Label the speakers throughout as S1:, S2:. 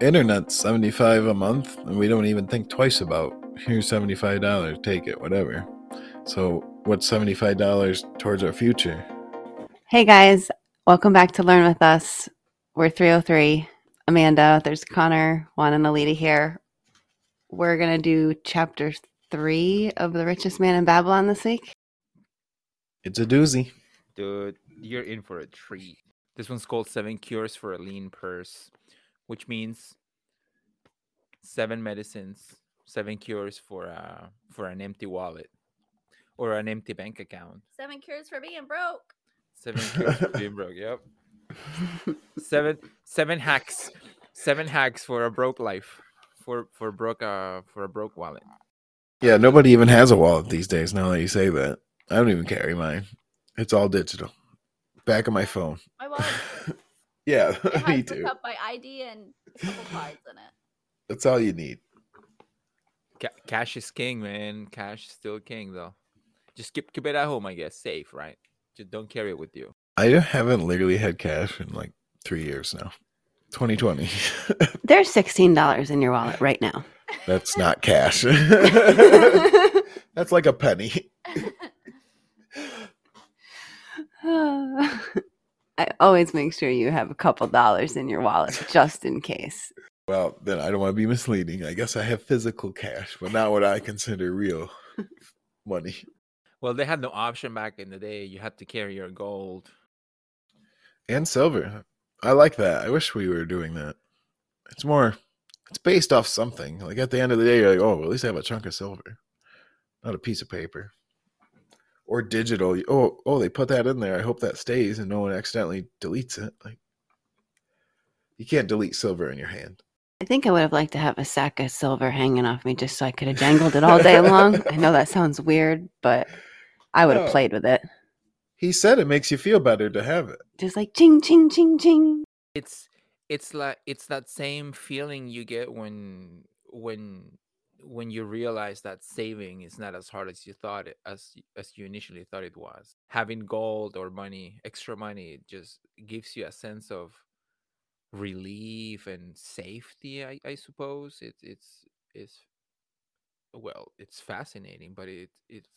S1: internet's 75 a month and we don't even think twice about here's $75 take it whatever so what's $75 towards our future
S2: Hey guys, welcome back to Learn with Us. We're 303. Amanda, there's Connor, Juan, and Alita here. We're going to do chapter three of The Richest Man in Babylon this week.
S1: it's a doozy
S3: Dude, you're in for a treat. This one's called Seven Cures for a Lean Purse, which means seven medicines, seven cures for a for an empty wallet or an empty bank account.
S4: Seven cures for being broke.
S3: Seven cures for being broke. Yep. Seven seven hacks. Seven hacks for a broke life. For for broke uh for a broke wallet.
S1: yeah nobody even has a wallet these days now that you say that i don't even carry mine it's all digital back of my phone
S4: My wallet
S1: yeah
S4: it
S1: me too
S4: look up my ID and a couple cards in it.
S1: that's all you need
S3: Ca- cash is king, man. Cash is still king though. Just keep keep it at home, I guess. Safe, right? Just don't carry it with you.
S1: i haven't literally had cash in like three years now 2020
S2: There's $16 in your wallet right now.
S1: that's not cash that's like a penny
S2: I always make sure you have a couple dollars in your wallet just in case.
S1: Well, then I don't want to be misleading. I guess I have physical cash, but not what I consider real money.
S3: Well, they had no option back in the day. You had to carry your gold.
S1: And silver. I like that. I wish we were doing that. It's more, it's based off something. Like at the end of the day, you're like, oh, well, at least I have a chunk of silver, not a piece of paper. Or digital. Oh, oh, they put that in there. I hope that stays and no one accidentally deletes it. Like, you can't delete silver in your hand.
S2: I think I would have liked to have a sack of silver hanging off me just so I could have dangled it all day long. I know that sounds weird, but I would have
S1: No. Oh.
S2: played with it.
S1: He said it makes you feel better to have it.
S2: Just like ching, ching, ching, ching.
S3: It's it's like it's that same feeling you get when when when you realize that saving is not as hard as you thought it as as you initially thought it was. Having gold or money, extra money, just gives you a sense of relief and safety. I, I suppose it's it's it's well, it's fascinating, but it it's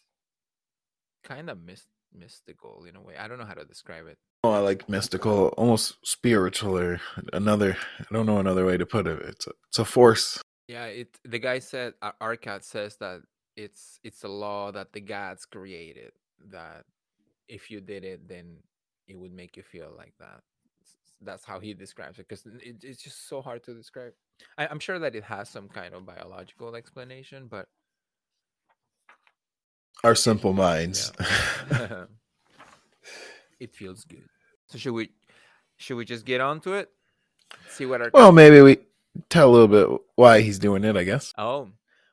S3: kind of myst- mystical in a way. I don't know how to describe it.
S1: Oh, I like mystical, almost spiritual, or another. I don't know another way to put it. It's a, it's a force.
S3: Yeah, it. The guy said uh, Ar- Arkad says that it's it's a law that the gods created. That if you did it, then it would make you feel like that. That's how he describes it because it, it's just so hard to describe. I, I'm sure that it has some kind of biological explanation, but
S1: Our simple minds.
S3: yeah. it feels good. So should we should we just get on to it? See what our
S1: well, maybe we tell a little bit why he's doing it. I guess.
S3: Oh,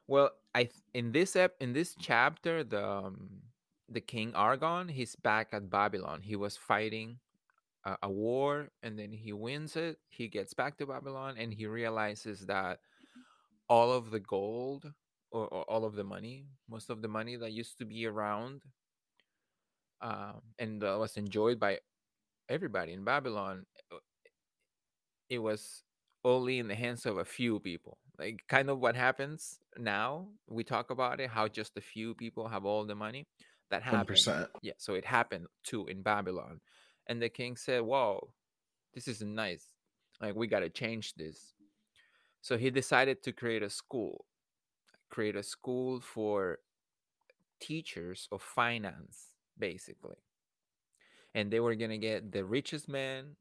S3: well, I in this ep- in this chapter, the um, the king Sargon, he's back at Babylon. He was fighting a, a war, and then he wins it. He gets back to Babylon, and he realizes that all of the gold or, or all of the money, most of the money that used to be around, um, and uh, was enjoyed by everybody in Babylon, it was only in the hands of a few people. Like kind of what happens now. We talk about it, how just a few people have all the money. That happened.
S1: 100%.
S3: Yeah, so it happened too in Babylon. And the king said, Whoa, this isn't nice. Like we gotta change this. So he decided to create a school. Create a school for teachers of finance, basically. And they were gonna get the richest man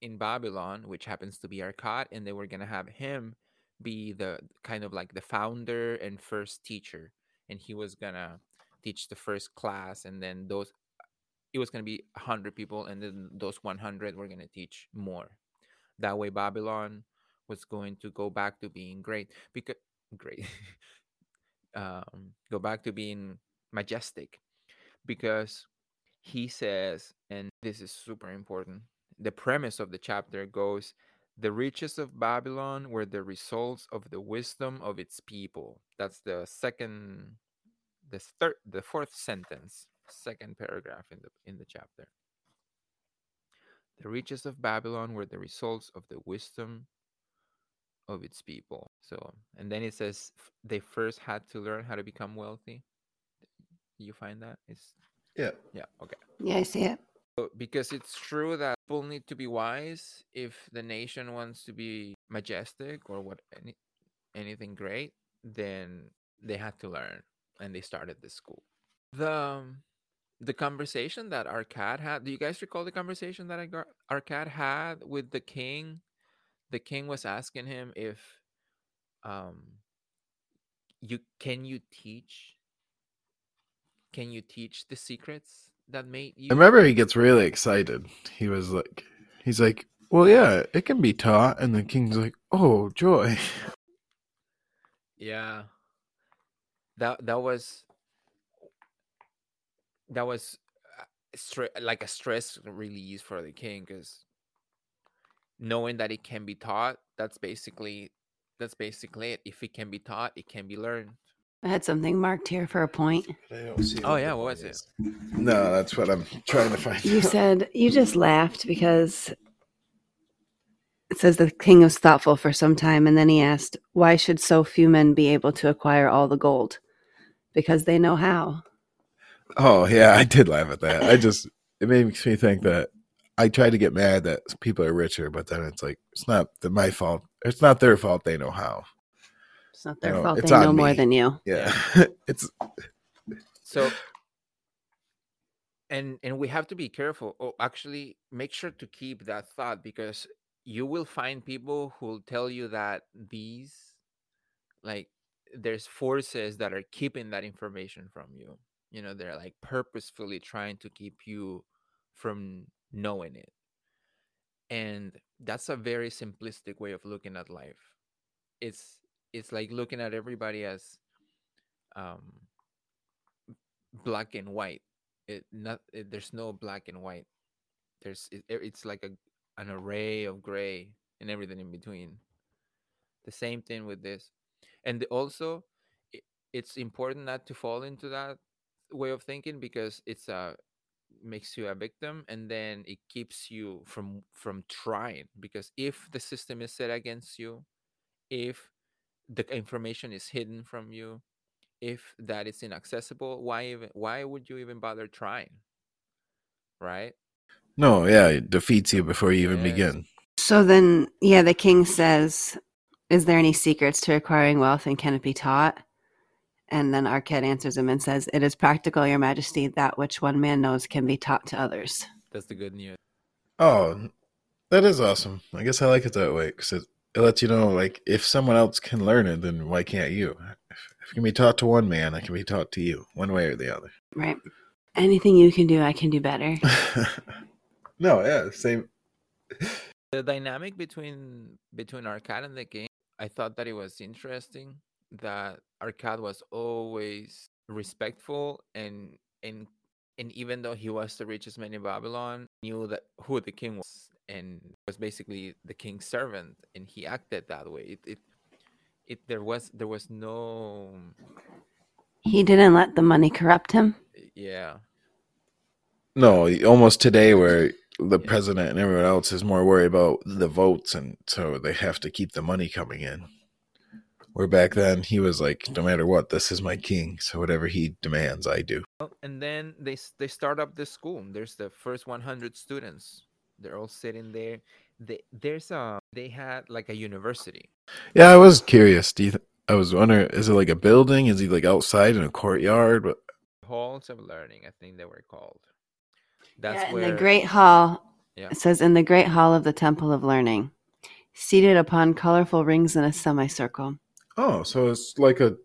S3: in Babylon, which happens to be Arkad, and they were gonna have him be the kind of like the founder and first teacher, and he was gonna teach the first class, and then those it was gonna be hundred people, and then those one hundred were gonna teach more. That way, Babylon was going to go back to being great because great, um, go back to being majestic, because he says, and this is super important the premise of the chapter goes the riches of babylon were the results of the wisdom of its people that's the second the third the fourth sentence second paragraph in the in the chapter the riches of babylon were the results of the wisdom of its people. So, and then it says they first had to learn how to become wealthy. You find that? It's
S1: yeah.
S3: yeah, okay.
S2: Yeah, I see it.
S3: Because it's true that people need to be wise if the nation wants to be majestic or what any, anything great, then they had to learn and they started the school. The um, the conversation that Arkad had, do you guys recall the conversation that Arca- Arkad had with the king? The king was asking him if um you can you teach can you teach the secrets that made you
S1: I remember he gets really excited. He was like, he's like, well, yeah, it can be taught. And the king's like, oh, joy.
S3: Yeah. That that was that was uh, stre- like a stress release for the king cuz knowing that it can be taught, that's basically that's basically it. If it can be taught, it can be learned.
S2: I had something marked here for a point.
S3: Oh, yeah, what was it?
S1: No, that's what I'm trying to find.
S2: You
S1: out.
S2: said you just laughed because it says the king was thoughtful for some time and then he asked, Why should so few men be able to acquire all the gold? Because they know how.
S1: Oh yeah, I did laugh at that. I just it makes me think that I try to get mad that people are richer, but then it's like it's not my fault. It's not their fault. They know how.
S2: It's not their
S1: No,
S2: fault.
S1: it's
S2: They
S1: on
S2: know more than you.
S1: Yeah, it's
S3: So and and we have to be careful. Oh, actually make sure to keep that thought because you will find people who will tell you that these like there's forces that are keeping that information from you. You know, they're like purposefully trying to keep you from knowing it. And that's a very simplistic way of looking at life. It's it's like looking at everybody as um black and white. It not it, there's no black and white. There's it, it's like a an array of gray and everything in between. The same thing with this, and also i- it's important not to fall into that way of thinking because it's a makes you a victim and then it keeps you from from trying because if the system is set against you if the information is hidden from you if that is inaccessible why even why would you even bother trying right
S1: no, yeah, it defeats you before you even
S3: Yes.
S1: begin.
S2: So then, yeah, the king says, Is there any secrets to acquiring wealth and can it be taught? And then Arkad answers him and says, It is practical, Your Majesty, that which one man knows can be taught to others.
S3: that's the good news
S1: Oh, that is awesome. I guess I like it that way because it, it lets you know, like, if someone else can learn it, then why can't you? If, if it can be taught to one man, it can be taught to you, one way or the other.
S2: Right? Anything you can do, I can do better.
S1: no, yeah, same.
S3: the dynamic between between Arkad and the king, I thought that it was interesting that Arkad was always respectful and and and even though he was the richest man in Babylon, knew that who the king was and was basically the king's servant, and he acted that way. It it, it there was there was no um,
S2: He didn't let the money corrupt him.
S3: yeah
S1: No, almost today, where the
S3: Yeah.
S1: president and everyone else is more worried about the votes, and so they have to keep the money coming in. Where back then he was like, no matter what, this is my king, so whatever he demands, I do.
S3: And then they they start up the school. There's the first 100 students. They're all sitting there. They, there's a they had like a university.
S1: Yeah, I was curious. Do you? Th- I was wondering, is it like a building? Is he like outside in a courtyard? What?
S3: halls of learning i think they were called that's
S2: Yeah, in
S3: where
S2: the Great Hall,
S3: Yeah.
S2: it says, In the Great Hall of the Temple of Learning, seated upon colorful rings in a semicircle.
S1: Oh, so it's like a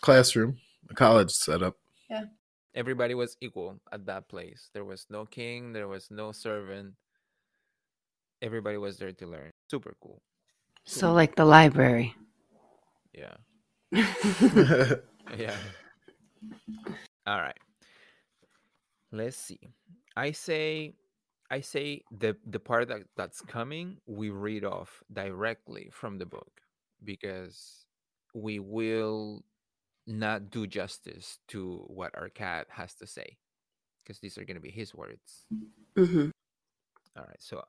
S1: classroom, a college setup. Yeah.
S3: Everybody was equal at that place there was no king there was no servant everybody was there to learn. Super cool.
S2: So, like the library.
S3: yeah.
S1: Yeah.
S3: all right. Let's see. I say i say the the part that that's coming we read off directly from the book because we will not do justice to what Arkad has to say because these are going to be his words.
S2: Hmm
S3: all right. So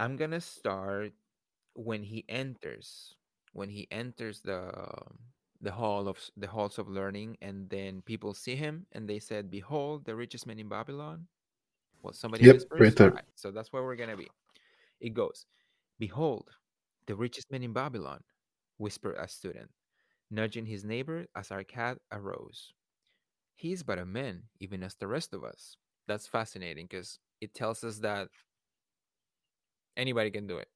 S3: i'm gonna start when he enters when he enters the um, the hall of the halls of learning and then people see him and they said behold the richest man in babylon. Well somebody
S1: Yep,
S3: whispers?
S1: right there.
S3: Alright, so that's where we're gonna be. It goes behold the richest man in babylon whispered a student nudging his neighbor as Arkad arose. He is but a man even as the rest of us. That's fascinating because it tells us that anybody can do it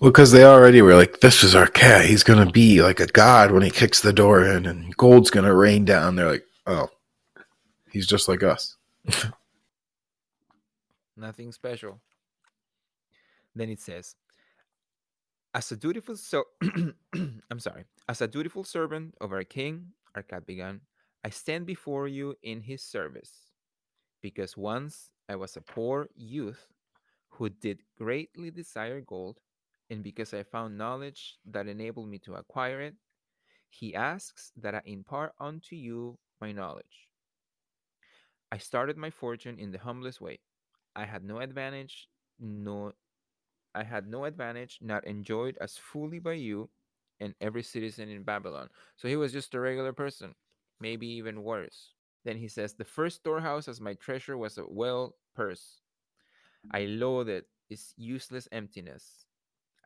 S1: Well, because they already were like, this is Arkad. He's going to be like a god when he kicks the door in, and gold's going to rain down. They're like, oh, he's just like us.
S3: nothing special. Then it says, as a dutiful so I'm sorry, as a dutiful servant of our king, Arkad began, I stand before you in his service, because once I was a poor youth who did greatly desire gold, and because I found knowledge that enabled me to acquire it, he asks that I impart unto you my knowledge. I started my fortune in the humblest way. I had no advantage, no I had no advantage not enjoyed as fully by you and every citizen in Babylon. So he was just a regular person, maybe even worse. Then he says, The first storehouse as my treasure was a well purse. I loathed its useless emptiness.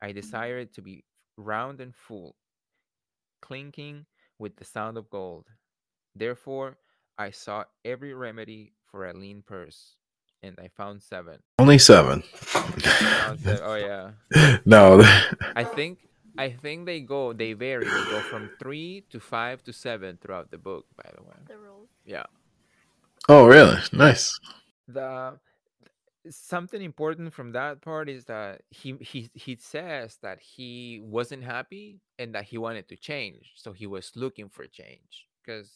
S3: I mm-hmm. desire it to be round and full, clinking with the sound of gold. Therefore, I sought every remedy for a lean purse, and I found seven.
S1: Only seven.
S3: Seven. Oh yeah.
S1: no.
S3: I think I think they go they vary. They go from three to five to seven throughout the book. By the way,
S4: The rules.
S3: yeah.
S1: Oh, really? Nice.
S3: The something important from that part is that he he he says that he wasn't happy and that he wanted to change. So he was looking for change because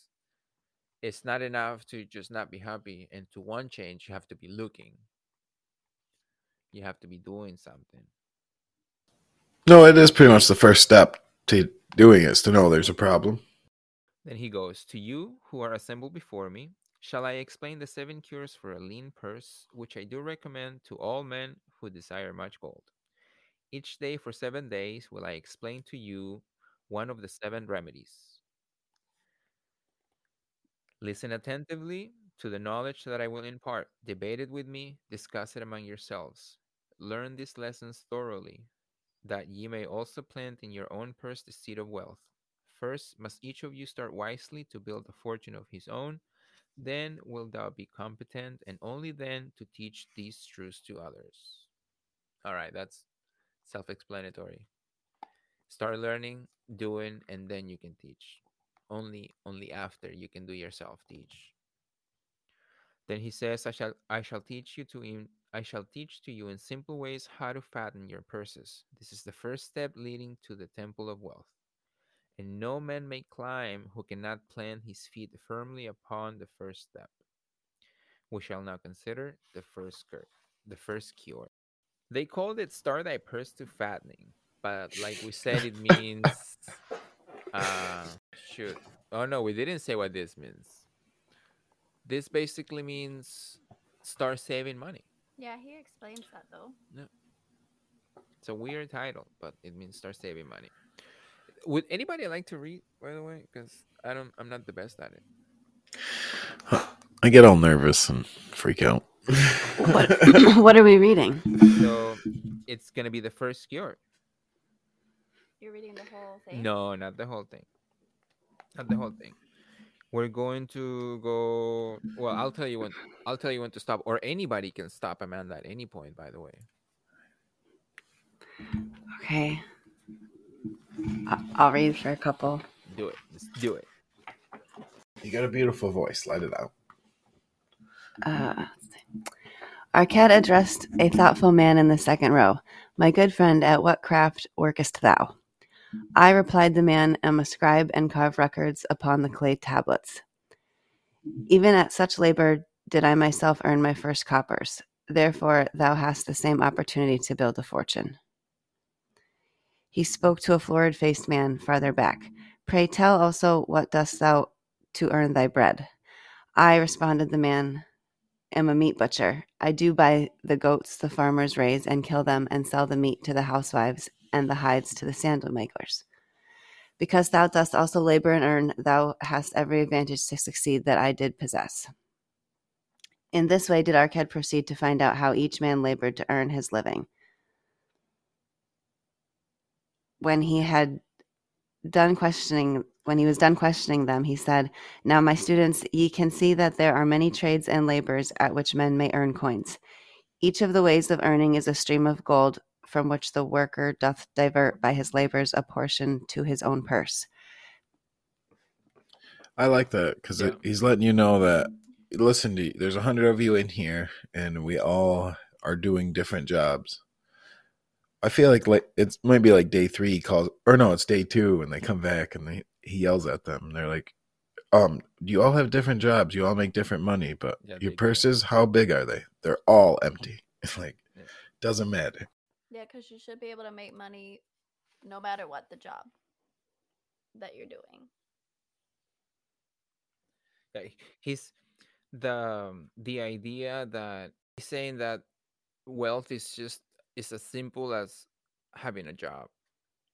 S3: it's not enough to just not be happy and to want change you have to be looking. You have to be doing something.
S1: No, it is pretty much the first step to doing it is to know there's a problem.
S3: Then he goes, To you who are assembled before me, shall I explain the seven cures for a lean purse, which I do recommend to all men who desire much gold. Each day for seven days will I explain to you one of the seven remedies. Listen attentively to the knowledge that I will impart. Debate it with me, discuss it among yourselves. Learn these lessons thoroughly, that ye may also plant in your own purse the seed of wealth. First must each of you start wisely to build a fortune of his own, then wilt thou be competent, and only then to teach these truths to others. All right, that's self explanatory. Start learning, doing, and then you can teach. Only only after you can do yourself teach. Then he says, I shall I shall teach you to in I shall teach to you in simple ways how to fatten your purses. This is the first step leading to the temple of wealth. And no man may climb who cannot plant his feet firmly upon the first step. We shall now consider the first cure. The first cure. They called it start thy purse to fattening, but like we said, it means uh shoot. Oh no, we didn't say what this means. This basically means start saving money.
S4: Yeah, he explains that though.
S3: It's a weird title, but it means start saving money. Would anybody like to read, by the way? Because I don't, I'm not the best at it.
S1: I get all nervous and freak out.
S2: What, what are we reading?
S3: So it's gonna be the first cure.
S4: You're reading the whole thing.
S3: No, not the whole thing. Not the whole thing. We're going to go. Well, I'll tell you when. I'll tell you when to stop, or anybody can stop Amanda at any point. By the way.
S2: Okay. I- I'll read for a couple.
S3: Do it. Just do it.
S1: You got a beautiful voice. Let it out.
S2: Uh, let's addressed a thoughtful man in the second row. My good friend, at what craft workest thou? I replied, The man am a scribe and carve records upon the clay tablets. Even at such labor did I myself earn my first coppers. Therefore, thou hast the same opportunity to build a fortune. He spoke to a florid faced man farther back. Pray tell also, what dost thou to earn thy bread? I responded, The man am a meat butcher. I do buy the goats the farmers raise and kill them and sell the meat to the housewives and the hides to the sandal makers. Because thou dost also labor and earn, thou hast every advantage to succeed that I did possess. In this way did Arkad proceed to find out how each man labored to earn his living. When he had done questioning, when he was done questioning them, he said, Now, my students, ye can see that there are many trades and labors at which men may earn coins. Each of the ways of earning is a stream of gold from which the worker doth divert by his labors a portion to his own purse.
S1: I like that because
S3: Yeah.
S1: he's letting you know that listen to there's a hundred of you in here, and we all are doing different jobs. I feel like like it's might be like day three he calls or no, it's day two and they come back and they he yells at them. And they're like, um, you all have different jobs, you all make different money, but
S3: Yeah,
S1: your
S3: they do.
S1: purses, how big are they? They're all empty. It's like
S3: Yeah.
S1: doesn't matter.
S4: Yeah, because you should be able to make money no matter what the job that you're doing.
S3: Yeah, he's the um, the idea that he's saying that wealth is just is as simple as having a job.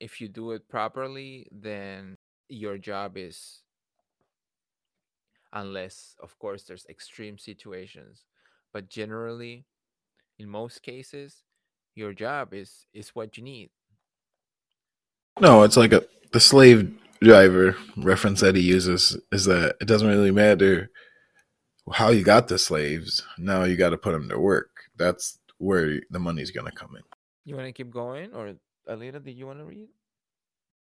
S3: If you do it properly, then your job is unless of course there's extreme situations, but generally in most cases your job is is what you need.
S1: No, it's like a the slave driver reference that he uses is that it doesn't really matter how you got the slaves. Now you got to put them to work. That's where the money's gonna come in.
S3: You want to keep going or Alita, did you want to read?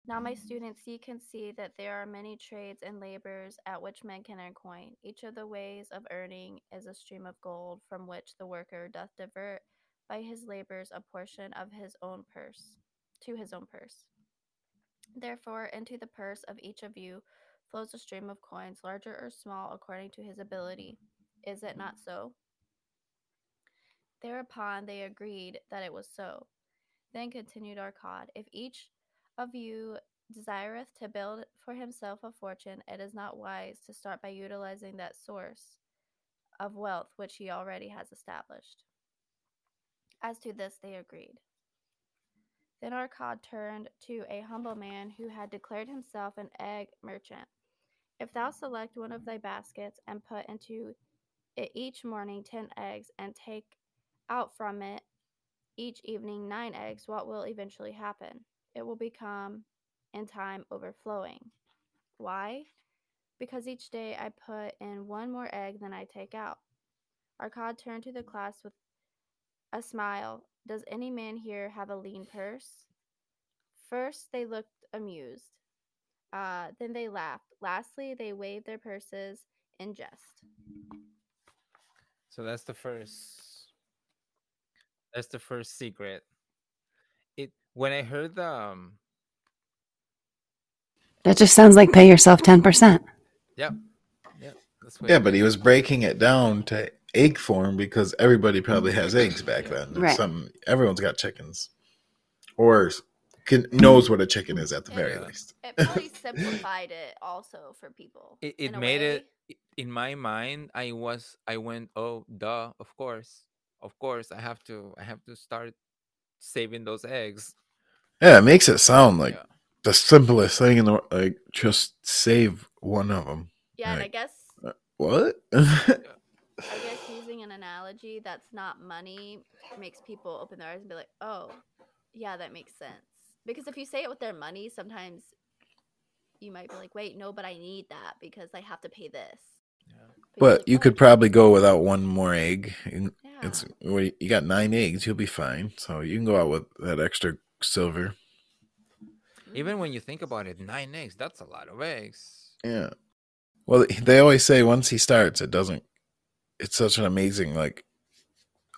S4: Now, my students, ye can see that there are many trades and labors at which men can earn coin. Each of the ways of earning is a stream of gold from which the worker doth divert by his labors a portion of his own purse to his own purse. Therefore, into the purse of each of you flows a stream of coins, larger or small, according to his ability. Is it not so? Thereupon they agreed that it was so. Then continued Arkad, If each of you desireth to build for himself a fortune, it is not wise to start by utilizing that source of wealth which he already has established. As to this, they agreed. Then Arkad turned to a humble man who had declared himself an egg merchant. If thou select one of thy baskets and put into it each morning ten eggs, and take out from it each evening nine eggs, what will eventually happen? It will become, in time, overflowing. Why? Because each day I put in one more egg than I take out. Arkad turned to the class with a smile. Does any man here have a lean purse? First, they looked amused. Uh, then they laughed. Lastly, they waved their purses in jest.
S3: So that's the first. That's the first secret. It when I heard the um,
S2: That just sounds like pay yourself 10%.
S3: yeah, yeah,
S1: Yeah, but he was breaking it down to egg form because everybody probably has eggs back then. And
S2: Right.
S1: Some everyone's got chickens, or can, knows what a chicken is at the very
S3: Yeah.
S1: least.
S4: It probably simplified it also for people.
S3: it, it made it
S4: way.
S3: i- in my mind i was i went oh duh of course of course i have to i have to start saving those eggs
S1: Yeah, it makes it sound like
S3: Yeah.
S1: the simplest thing in the world. Like just save one of them.
S4: Yeah, and I guess uh,
S1: What?
S4: I guess using an analogy that's not money makes people open their eyes and be like, "Oh, yeah, that makes sense." Because if you say it with their money, sometimes you might be like, "Wait, no, but I need that because I have to pay this."
S3: yeah.
S4: you're
S1: but
S4: like,
S1: you
S4: "Oh,
S1: could probably go without one more egg. And
S4: Yeah.
S1: It's well, you got nine eggs, you'll be fine. So you can go out with that extra silver.
S3: even when you think about it nine eggs that's a lot of eggs
S1: Yeah. Well, they always say once he starts, it doesn't. It's such an amazing like.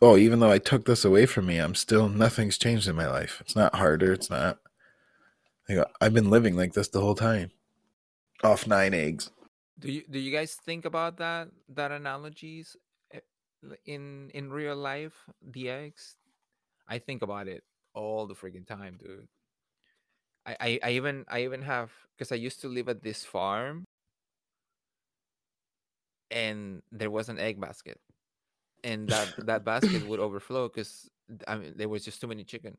S1: Oh, even though I took this away from me, I'm still nothing's changed in my life. It's not harder. It's not. Like, I've been living like this the whole time, off nine eggs.
S3: do you do you guys think about that that analogies l- in in real life the eggs i think about it all the freaking time dude i i, I even i even have because i used to live at this farm and there was an egg basket and that that basket would overflow because i mean there was just too many chicken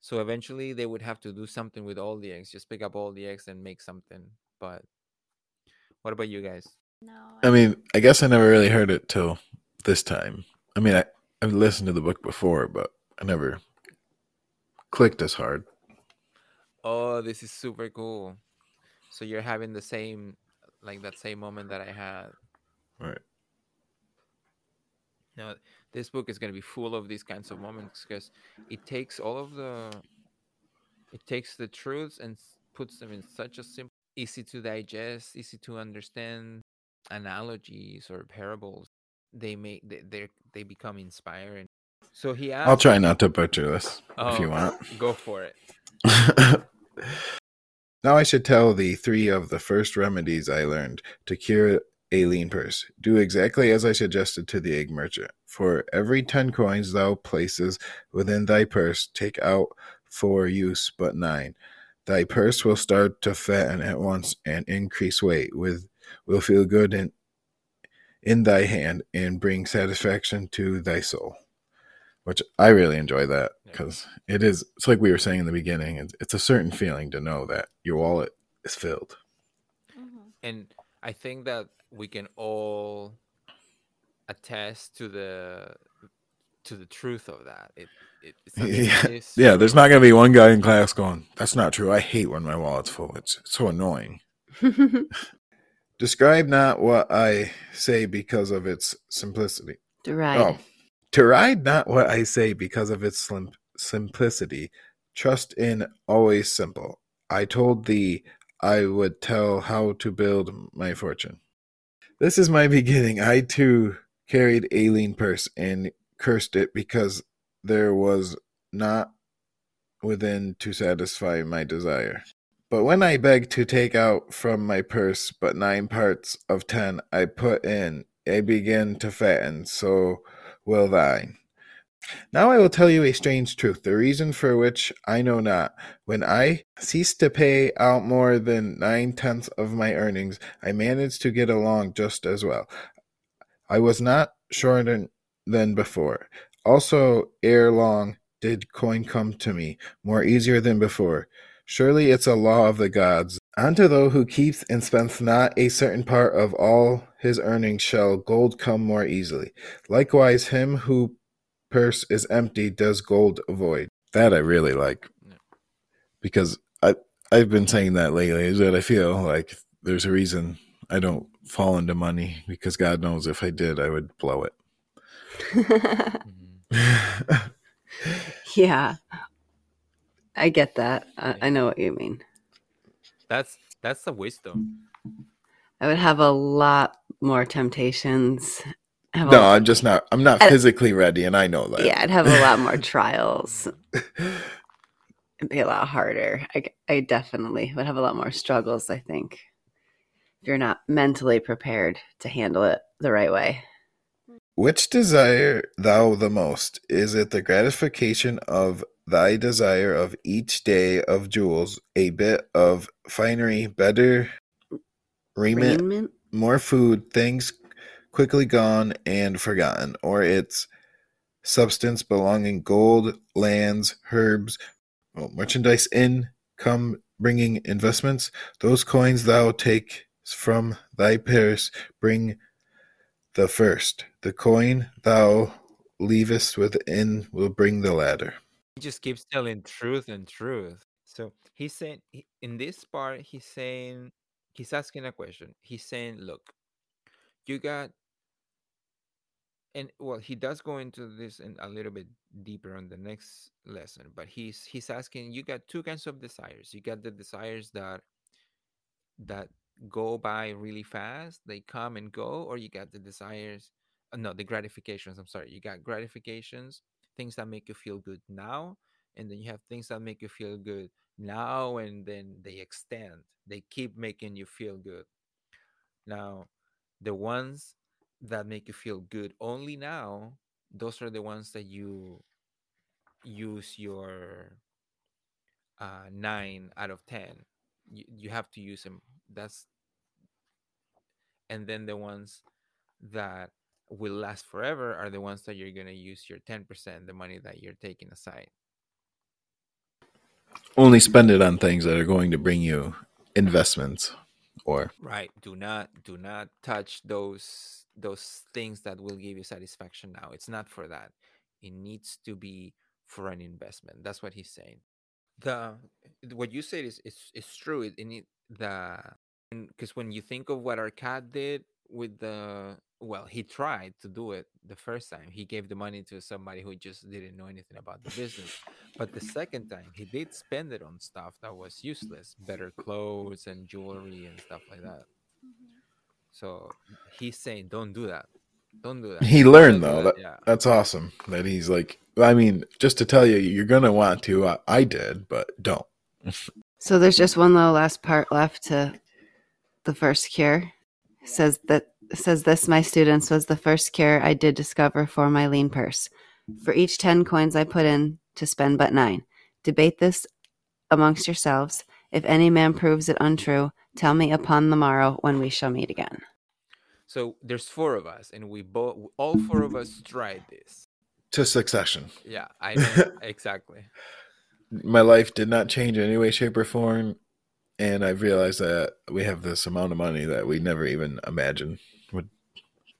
S3: So eventually they would have to do something with all the eggs, just pick up all the eggs and make something. But what about you guys?
S4: No.
S1: I mean, I guess I never really heard it till this time. I mean, I, I've listened to the book before, but I never clicked as hard.
S3: Oh, this is super cool. So you're having the same like that same moment that I had.
S1: Right.
S3: Now, this book is going to be full of these kinds of moments because it takes all of the it takes the truths and puts them in such a simple easy to digest easy to understand analogies or parables they make they they become inspiring so he asked
S1: I'll try not to butcher this if you
S3: Oh,
S1: want.
S3: go for it
S1: now I should tell thee three of the first remedies I learned to cure a lean purse. Do exactly as I suggested to the egg merchant. For every ten coins thou places within thy purse, take out for use but nine. Thy purse will start to fatten at once and increase weight, with will feel good in in thy hand and bring satisfaction to thy soul. Which I really enjoy that
S3: Yeah.
S1: because it is. It's like we were saying in the beginning. It's, it's a certain feeling to know that your wallet is filled.
S4: Mhm.
S3: and i think that we can all attest to the to the truth of that it, it it's
S1: Yeah,
S3: is
S1: yeah. There's not going to be one guy in class going, "That's not true. I hate when my wallet's full. It's so annoying." Describe not what I say because of its simplicity.
S2: Deride.
S1: Oh, to ride not what I say because of its slim- simplicity. Trust in always simple. I told thee I would tell how to build my fortune. This is my beginning. I too carried a lean purse and cursed it because there was not within to satisfy my desire. But when I beg to take out from my purse but nine parts of ten I put in, I begin to fatten, so will thine. Now I will tell you a strange truth, the reason for which I know not. When I ceased to pay out more than nine tenths of my earnings, I managed to get along just as well. I was not shorter than before. Also, ere long did coin come to me, more easier than before. Surely it's a law of the gods. Unto those who keeps and spends not a certain part of all his earnings shall gold come more easily. Likewise, him who purse is empty does gold avoid. That I really like,
S3: Yeah.
S1: because I I've been saying that lately. Is that I feel like there's a reason I don't fall into money because God knows if I did, I would blow it.
S3: Mhm.
S2: yeah. I get that. I, I know what you mean.
S3: that's that's the wisdom
S2: I would have a lot more temptations. Have
S1: no, I'm just not. I'm not
S2: I-
S1: physically ready, and I know that.
S2: yeah, I'd have a lot more trials. It'd be a lot harder. I, I definitely would have a lot more struggles, I think, if you're not mentally prepared to handle it the right way.
S1: Which desire thou the most? Is it the gratification of thy desire of each day of jewels, a bit of finery, better raiment,
S2: Raiment?
S1: more food, things quickly gone and forgotten, or its substance belonging gold, lands, herbs, well, merchandise, income bringing investments? Those coins thou take from thy purse bring the first. The coin thou leavest within will bring the latter.
S3: he just keeps telling truth and truth. So he's saying in this part he's saying he's asking a question. He's saying look you got and well he does go into this in a little bit deeper on the next lesson but he's he's asking you got two kinds of desires. You got the desires that that go by really fast. They come and go or you got the desires no the gratifications i'm sorry you got gratifications things that make you feel good now and then you have things that make you feel good now and then they extend they keep making you feel good. Now the ones that make you feel good only now those are the ones that you use your uh, 9 out of 10 you, you have to use them that's and then the ones that will last forever are the ones that you're going to use your 10% the money that you're taking aside
S1: only spend it on things that are going to bring you investments or
S3: Right. Do not do not touch those those things that will give you satisfaction now. It's not for that. It needs to be for an investment. That's what he's saying. The what you said is is, is true. It, it the because when you think of what Arkad did with the well, he tried to do it the first time. He gave the money to somebody who just didn't know anything about the business. But the second time, he did spend it on stuff that was useless, better clothes and jewelry and stuff like that. Mm-hmm. So he's saying, don't do that. Don't do that.
S1: He
S3: Don't
S1: learned, though,
S3: that.
S1: that-
S3: Yeah.
S1: that's awesome that he's like i mean just to tell you you're gonna want to I, I did but don't
S2: So there's just one little last part left to the first cure. It says that it says this my students was the first cure I did discover for my lean purse. For each 10 coins I put in to spend but 9. Debate this amongst yourselves. If any man proves it untrue, tell me upon the morrow when we shall meet again.
S3: So there's four of us, and we both, all four of us tried this.
S1: to succession
S3: Yeah, I know exactly.
S1: my life did not change in any way shape or form and i've realized that we have this amount of money that we never even imagined would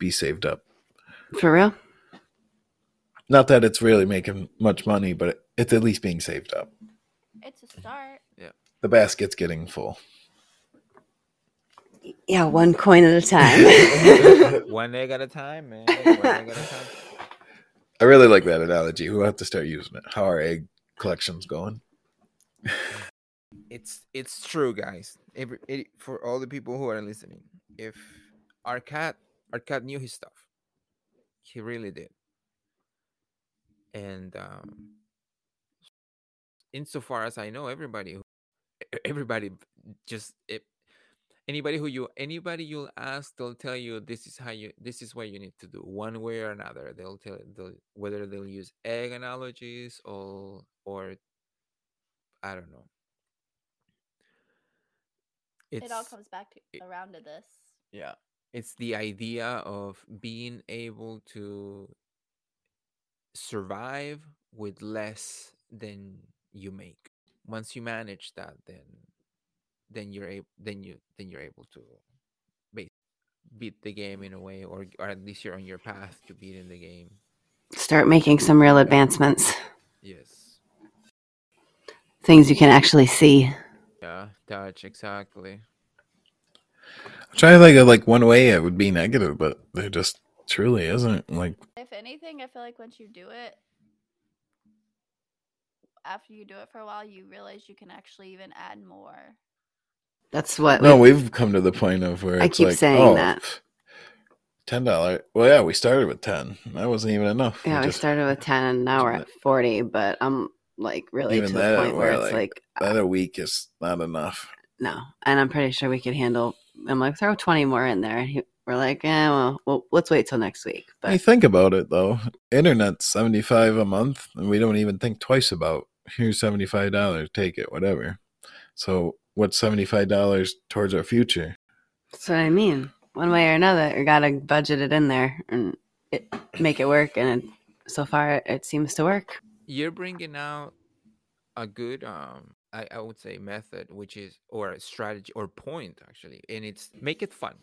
S1: be saved up
S2: For real?
S1: not that it's really making much money but it's at least being saved up
S4: It's a start. Yeah.
S1: The basket's getting full
S2: Yeah, one coin at a time.
S3: One egg at a time, man. One egg at a time.
S1: i really like that analogy we'll have to start using it how our egg collection's going
S3: It's it's true, guys. Every it, for all the people who are listening, if Arkad Arkad knew his stuff, he really did. And um, insofar as I know, everybody who everybody just it, anybody who you anybody you'll ask they'll tell you this is how you this is what you need to do one way or another they'll tell they'll, whether they'll use egg analogies or or i don't know it's
S4: it all comes back to around to this.
S3: yeah it's the idea of being able to survive with less than you make once you manage that then then you're able then you then you're able to base, beat the game in a way or or at least you're on your path to beating the game
S2: Start making some real advancements.
S3: yes
S2: Things you can actually see.
S3: yeah touch exactly
S1: i'm trying to think of like one way it would be negative but there just truly isn't like
S4: If anything, I feel like once you do it, after you do it for a while, you realize you can actually even add more.
S2: That's what
S1: no
S2: we-
S1: we've come to the point of where
S2: I
S1: it's
S2: keep
S1: like,
S2: saying
S1: oh,
S2: that.
S1: ten dollar well yeah we started with 10 that wasn't even enough
S2: Yeah, we
S1: just-
S2: started with 10 and now we're at 40, but I'm like really
S1: Even
S2: to the
S1: that,
S2: point where
S1: we're
S2: it's
S1: like-
S2: like,
S1: that a week is not enough
S2: no. And I'm pretty sure we could handle, I'm like, throw 20 more in there. And he, we're like, eh, well, well, let's wait till next week.
S1: When you
S2: But
S1: think about it though, internet seventy five a month, and we don't even think twice about here's seventy five dollars, take it, whatever. So what's seventy five dollars towards our future?
S2: that's what I mean. One way or another, you got to budget it in there and it, make it work. And it, so far, it, it seems to work.
S3: you're bringing out a good um I, I would say method which is or strategy or point actually and it's make it fun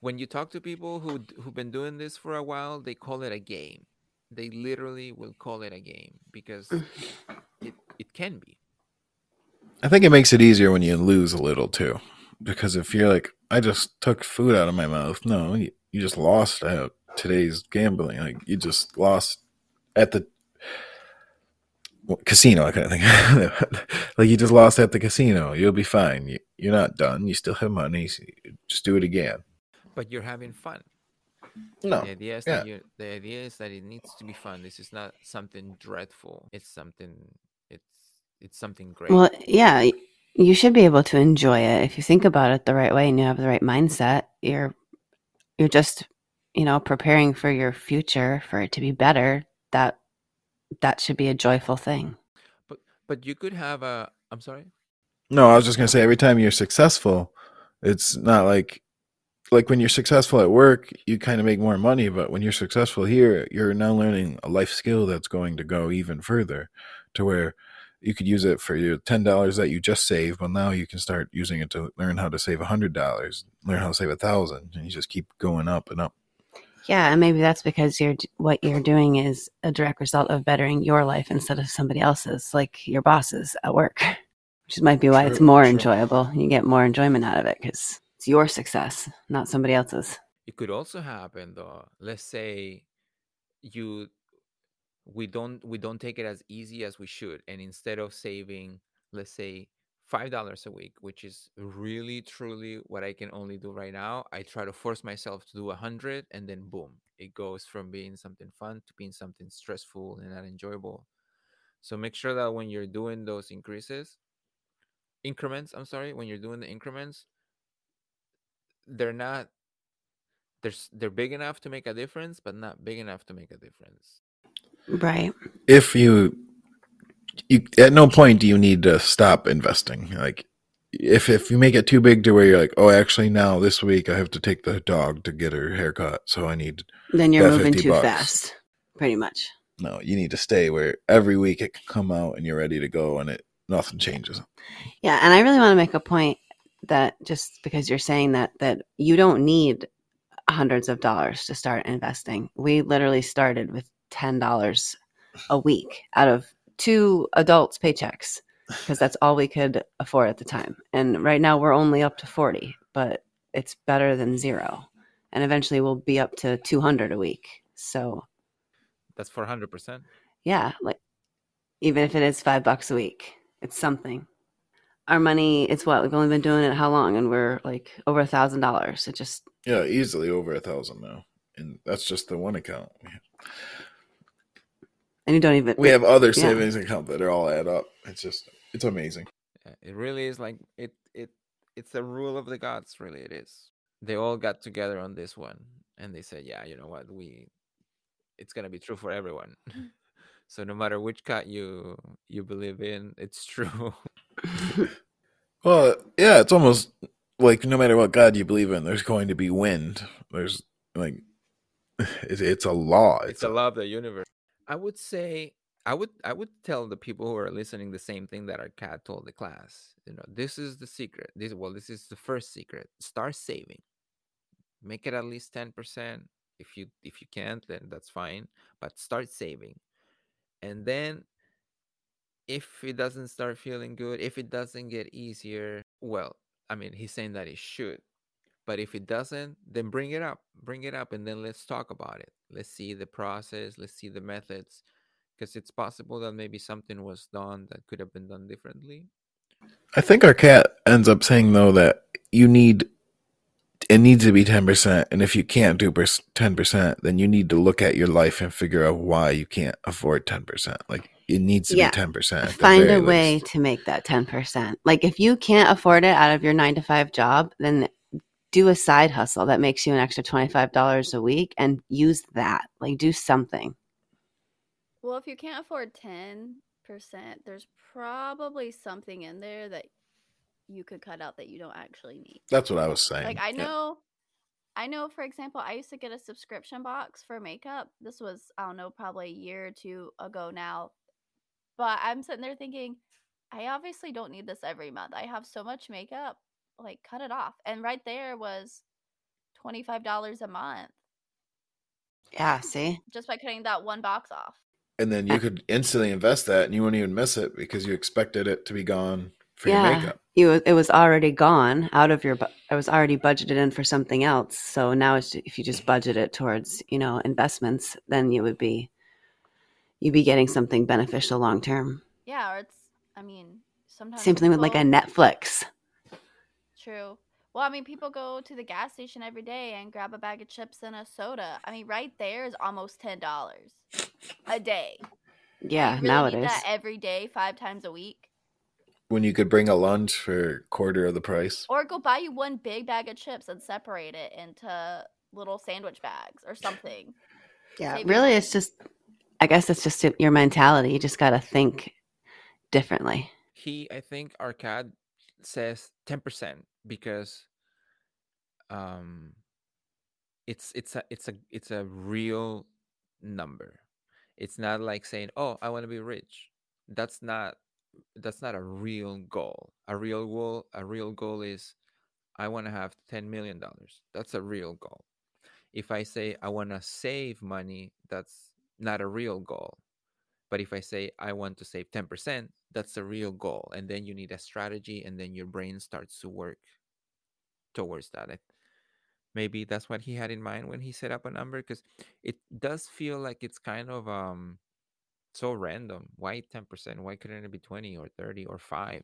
S3: when you talk to people who who've been doing this for a while they call it a game they literally will call it a game because it, it can be
S1: I think it makes it easier when you lose a little too, because if you're like, I just took food out of my mouth, no, you, you just lost at today's gambling. Like you just lost at the casino. I kind of think like you just lost at the casino. You'll be fine. You, you're not done. You still have money. So just do it again.
S3: but you're having fun
S1: No,
S3: the idea is that you the idea is that it needs to be fun this is not something dreadful it's something it's it's something great
S2: Well, yeah, you should be able to enjoy it if you think about it the right way and you have the right mindset. You're you're just, you know, preparing for your future for it to be better. That that should be a joyful thing.
S3: but but you could have a i'm sorry
S1: No, I was just gonna say every time you're successful, it's not like like when you're successful at work, you kind of make more money, but when you're successful here, you're now learning a life skill that's going to go even further to where you could use it for your ten dollars that you just saved. but now you can start using it to learn how to save a hundred dollars, learn how to save a thousand, and you just keep going up and up.
S2: Yeah, and maybe that's because you're what you're doing is a direct result of bettering your life instead of somebody else's, like your boss's at work. Which might be why it's more
S1: true.
S2: enjoyable. You get more enjoyment out of it because it's your success, not somebody else's.
S3: It could also happen though. Let's say you we don't we don't take it as easy as we should and instead of saving let's say five dollars a week which is really truly what i can only do right now. I try to force myself to do a hundred and then boom it goes from being something fun to being something stressful and not enjoyable. So make sure that when you're doing those increases increments i'm sorry when you're doing the increments they're not they're they're big enough to make a difference but not big enough to make a difference.
S2: Right.
S1: If you, you at no point do you need to stop investing. Like, if if you make it too big to where you're like, oh, actually now this week I have to take the dog to get her haircut, so I need
S2: Then you're moving
S1: 50
S2: too
S1: bucks.
S2: fast, pretty much.
S1: no, you need to stay where every week it can come out and you're ready to go and it nothing changes.
S2: Yeah, and I really want to make a point that just because you're saying that that you don't need hundreds of dollars to start investing. We literally started with ten dollars a week out of two adults' paychecks because that's all we could afford at the time. And right now we're only up to forty, but it's better than zero. And eventually we'll be up to two hundred a week. So
S3: that's for 100%
S2: yeah, like even if it is five bucks a week, it's something. Our money, it's what we've only been doing it how long, and we're like over a thousand dollars. It just
S1: Yeah, easily over a thousand now, and that's just the one account.
S2: And you don't even
S1: We have other
S2: Yeah.
S1: savings account that are all add up. It's just it's amazing.
S3: Yeah, it really is like it it it's a rule of the gods really it is they all got together on this one and they said yeah you know what we it's gonna be true for everyone so no matter which god you you believe in it's true
S1: Well, yeah, it's almost like no matter what God you believe in, there's going to be wind. There's like it's, it's a law.
S3: it's a law of the universe i would say i would i would tell the people who are listening the same thing that Arkad told the class you know this is the secret. This well this is the first secret. Start saving. Make it at least 10% if you if you can't then that's fine but start saving. And then if it doesn't start feeling good if it doesn't get easier well i mean he's saying that it should but if it doesn't then bring it up bring it up and then let's talk about it let's see the process let's see the methods because it's possible that maybe something was done that could have been done differently
S1: I think Arkad ends up saying though that you need it needs to be ten percent, and if you can't do ten percent, then you need to look at your life and figure out why you can't afford ten percent. Like it needs to
S2: Yeah.
S1: be ten percent.
S2: find a way to make that ten percent. Like if you can't afford it out of your nine to five job, then do a side hustle that makes you an extra twenty five dollars a week and use that. Like do something.
S4: Well, if you can't afford 10%, there's probably something in there that you could cut out that you don't actually need.
S1: That's what I was saying.
S4: Like I
S1: Yeah.
S4: know I know for example, I used to get a subscription box for makeup. This was I don't know, probably a year or two ago now. But I'm sitting there thinking, I obviously don't need this every month. I have so much makeup. Like cut it off. And right there was $25 a month
S2: Yeah, see?
S4: just by cutting that one box off.
S1: and then you could instantly invest that, and you wouldn't even miss it because you expected it to be gone for
S2: yeah.
S1: your makeup.
S2: You it was already gone out of your bu- it was already budgeted in for something else. So now it's if you just budget it towards, you know, investments, then you would be you'd be getting something beneficial long term.
S4: Yeah, or it's I mean, sometimes
S2: Same thing with like a Netflix.
S4: True. Well, I mean, people go to the gas station every day and grab a bag of chips and a soda. I mean, right there is almost ten dollars a day.
S2: Yeah,
S4: you really
S2: nowadays.
S4: that every day, five times a week,
S1: When you could bring a lunch for a quarter of the price.
S4: or go buy you one big bag of chips and separate it into little sandwich bags or something.
S2: Yeah,
S4: Save your
S2: really, it's just, I guess it's just your mentality. You just got to think differently.
S3: he i think Arkad says 10% because um it's it's a it's a it's a real number it's not like saying oh i want to be rich that's not that's not a real goal. A real goal, a real goal is I want to have 10 million dollars. That's a real goal. If I say I want to save money, that's not a real goal. But if I say I want to save 10%, that's a real goal. And then you need a strategy and then your brain starts to work towards that. I, maybe that's what he had in mind when he set up a number because it does feel like it's kind of um so random. Why 10%? Why couldn't it be 20 or 30 or 5?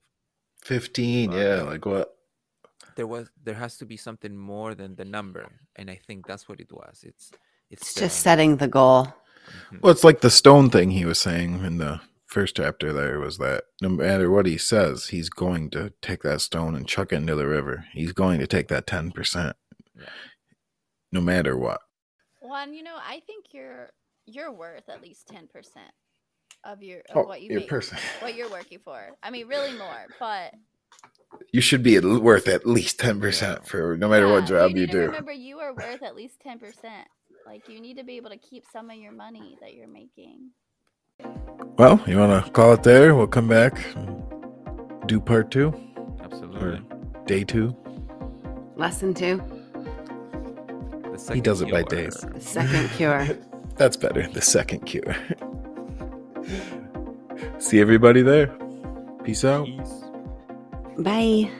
S1: 15,
S3: Well,
S1: yeah,
S3: yeah.
S1: like what?
S3: There was there has to be something more than the number. And I think that's what it was. It's it's,
S2: It's
S3: the-
S2: just setting the goal.
S3: Mhm.
S1: Well, it's like the stone thing he was saying in the first chapter there was that no matter what he says, he's going to take that stone and chuck it into the river. He's going to take that 10%.
S3: Yeah.
S1: No matter what.
S4: Well, and you know, I think you're you're worth at least ten percent of your of
S1: Oh,
S4: what you
S1: your
S4: make,
S1: person.
S4: what you're working for. I mean, really more, but
S1: You should be worth at least 10% for no matter what job
S4: you,
S1: you do.
S4: Remember, you are worth at least ten percent. Like you need to be able to keep some of your money that you're making.
S1: Well, you want to call it there? We'll come back and do part two,
S3: Absolutely.
S1: day two.
S2: Lesson two,
S1: He
S3: second
S1: does it by days.
S2: the second cure.
S1: That's better. The second cure. See everybody there. Peace out.
S3: Peace.
S2: Bye.